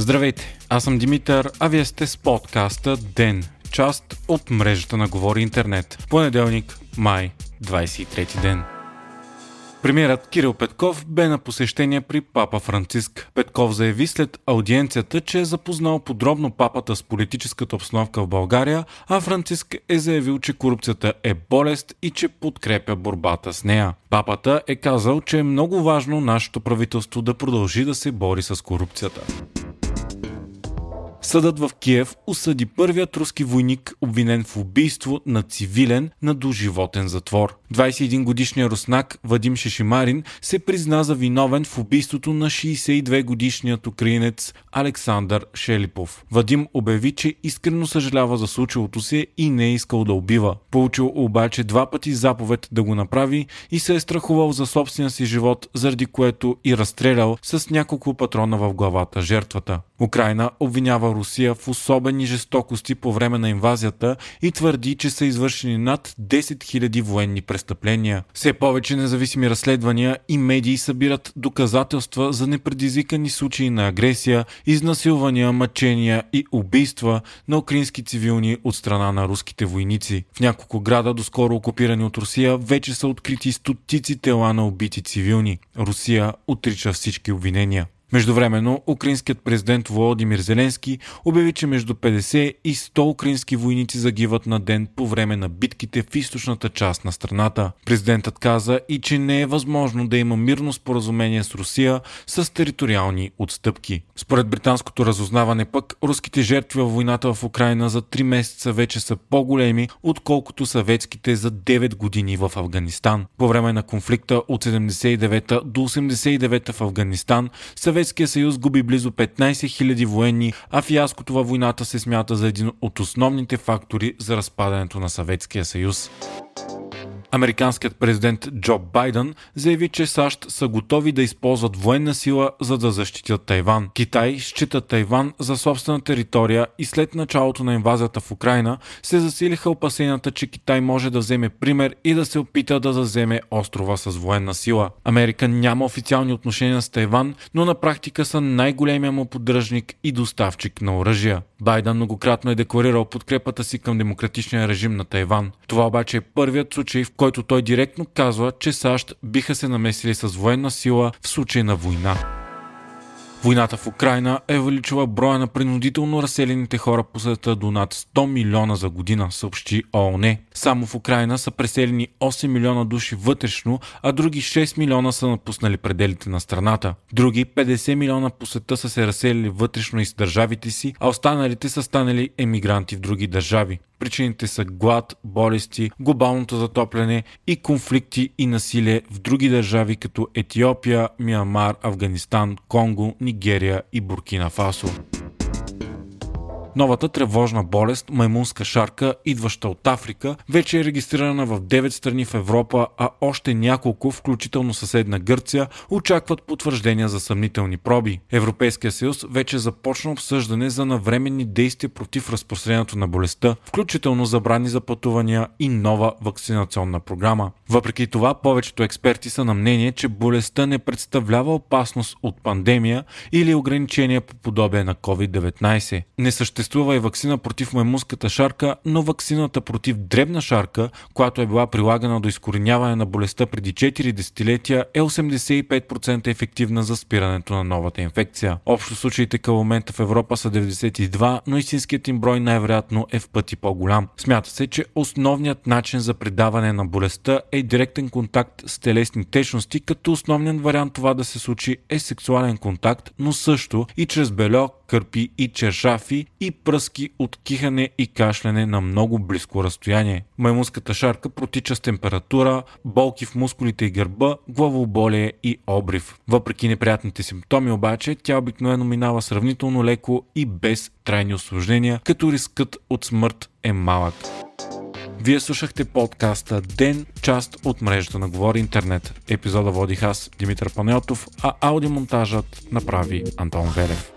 Здравейте, аз съм Димитър, а вие сте с подкаста ДЕН, част от мрежата на Говори Интернет. Понеделник, май, 23 ден. Премьерът Кирил Петков бе на посещение при папа Франциск. Петков заяви след аудиенцията, че е запознал подробно папата с политическата обстановка в България, а Франциск е заявил, че корупцията е болест и че подкрепя борбата с нея. Папата е казал, че е много важно нашето правителство да продължи да се бори с корупцията. Съдът в Киев осъди първият руски войник, обвинен в убийство на цивилен на доживотен затвор. 21 годишният руснак Вадим Шешимарин се призна за виновен в убийството на 62 годишният украинец Александър Шелипов. Вадим обяви, че искрено съжалява за случилото се и не е искал да убива. Получил обаче два пъти заповед да го направи и се е страхувал за собствения си живот, заради което и разстрелял с няколко патрона в главата жертвата. Украина обвинява Русия в особени жестокости по време на инвазията и твърди, че са извършени над 10 000 военни престъпления. Все повече независими разследвания и медии събират доказателства за непредизвикани случаи на агресия, изнасилвания, мъчения и убийства на украински цивилни от страна на руските войници. В няколко града, доскоро окупирани от Русия, вече са открити стотици тела на убити цивилни. Русия отрича всички обвинения. Междувременно, украинският президент Володимир Зеленски обяви, че между 50 и 100 украински войници загиват на ден по време на битките в източната част на страната. Президентът каза и че не е възможно да има мирно споразумение с Русия с териториални отстъпки. Според британското разузнаване пък, руските жертви във войната в Украина за 3 месеца вече са по-големи, отколкото съветските за 9 години в Афганистан. По време на конфликта от 79 до 89 в Афганистан, Съветския съюз губи близо 15 000 военни, а фиаското във войната се смята за един от основните фактори за разпадането на Съветския съюз. Американският президент Джо Байден заяви, че САЩ са готови да използват военна сила, за да защитят Тайван. Китай счита Тайван за собствена територия и след началото на инвазията в Украина се засилиха опасенията, че Китай може да вземе пример и да се опита да заземе острова с военна сила. Америка няма официални отношения с Тайван, но на практика са най-големия му поддръжник и доставчик на оръжия. Байден многократно е декларирал подкрепата си към демократичния режим на Тайван. Това обаче е първият случай, в който той директно казва, че САЩ биха се намесили с военна сила в случай на война. Войната в Украина е увеличила броя на принудително разселените хора по света до над 100 милиона за година, съобщи ООН. Само в Украина са преселени 8 милиона души вътрешно, а други 6 милиона са напуснали пределите на страната. Други 50 милиона по света са се разселили вътрешно из държавите си, а останалите са станали емигранти в други държави. Причините са глад, болести, глобалното затопляне и конфликти и насилие в други държави като Етиопия, Миямар, Афганистан, Конго, Нигерия и Буркина Фасо. Новата тревожна болест, маймунска шарка, идваща от Африка, вече е регистрирана в 9 страни в Европа, а още няколко, включително съседна Гърция, очакват потвърждения за съмнителни проби. Европейския съюз вече започна обсъждане за навременни действия против разпространението на болестта, включително забрани за пътувания и нова вакцинационна програма. Въпреки това, повечето експерти са на мнение, че болестта не представлява опасност от пандемия или ограничения по подобие на COVID-19. Не съществува и вакцина против маймунската шарка, но вакцината против дребна шарка, която е била прилагана до изкореняване на болестта преди 4 десетилетия, е 85% ефективна за спирането на новата инфекция. Общо случаите към момента в Европа са 92, но истинският им брой най-вероятно е в пъти по-голям. Смята се, че основният начин за предаване на болестта е директен контакт с телесни течности, като основният вариант това да се случи е сексуален контакт, но също и чрез бельо, кърпи и чершафи и пръски от кихане и кашляне на много близко разстояние. Маймунската шарка протича с температура, болки в мускулите и гърба, главоболие и обрив. Въпреки неприятните симптоми обаче, тя обикновено минава сравнително леко и без трайни осложнения, като рискът от смърт е малък. Вие слушахте подкаста Ден, част от мрежата на Говори Интернет. Епизода водих аз, Димитър Панелтов, а аудиомонтажът направи Антон Велев.